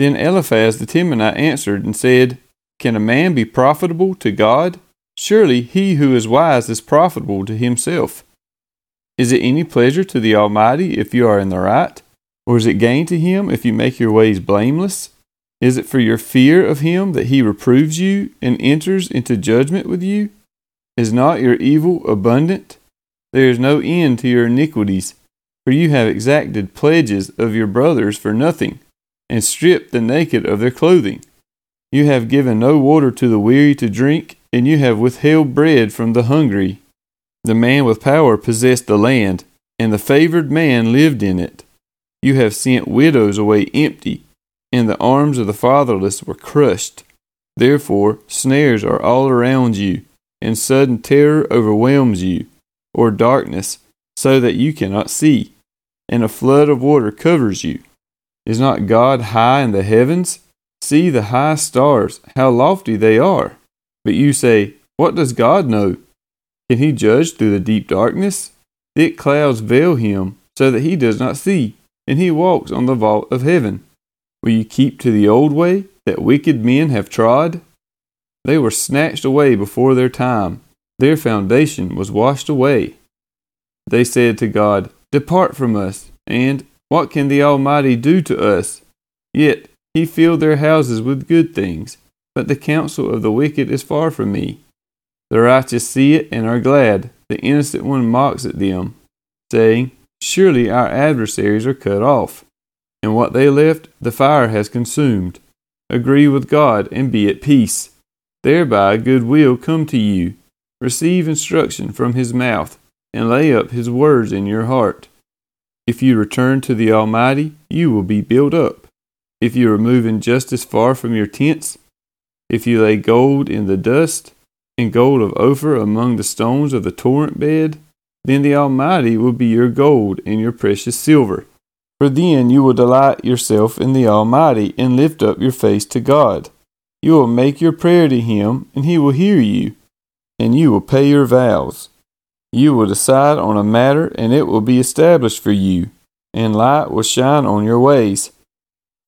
Then Eliphaz the Temanite answered and said, Can a man be profitable to God? Surely he who is wise is profitable to himself. Is it any pleasure to the Almighty if you are in the right? Or is it gain to him if you make your ways blameless? Is it for your fear of him that he reproves you and enters into judgment with you? Is not your evil abundant? There is no end to your iniquities, for you have exacted pledges of your brothers for nothing, and stripped the naked of their clothing. You have given no water to the weary to drink, and you have withheld bread from the hungry. The man with power possessed the land, and the favored man lived in it. You have sent widows away empty, and the arms of the fatherless were crushed. Therefore, snares are all around you, and sudden terror overwhelms you, or darkness, so that you cannot see, and a flood of water covers you. Is not God high in the heavens? See the high stars, how lofty they are. But you say, What does God know? Can he judge through the deep darkness? Thick clouds veil him, so that he does not see, and he walks on the vault of heaven. Will you keep to the old way that wicked men have trod? They were snatched away before their time, their foundation was washed away. They said to God, Depart from us, and what can the Almighty do to us? Yet he filled their houses with good things, but the counsel of the wicked is far from me. The righteous see it and are glad, the innocent one mocks at them, saying, Surely our adversaries are cut off, and what they left the fire has consumed. Agree with God and be at peace. Thereby good will come to you. Receive instruction from his mouth, and lay up his words in your heart. If you return to the Almighty, you will be built up. If you remove injustice far from your tents, if you lay gold in the dust, and gold of Ophir among the stones of the torrent bed, then the Almighty will be your gold and your precious silver. For then you will delight yourself in the Almighty and lift up your face to God. You will make your prayer to Him, and He will hear you, and you will pay your vows. You will decide on a matter, and it will be established for you, and light will shine on your ways.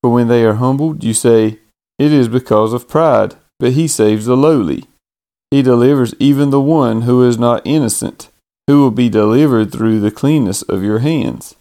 For when they are humbled, you say, It is because of pride, but He saves the lowly. He delivers even the one who is not innocent, who will be delivered through the cleanness of your hands.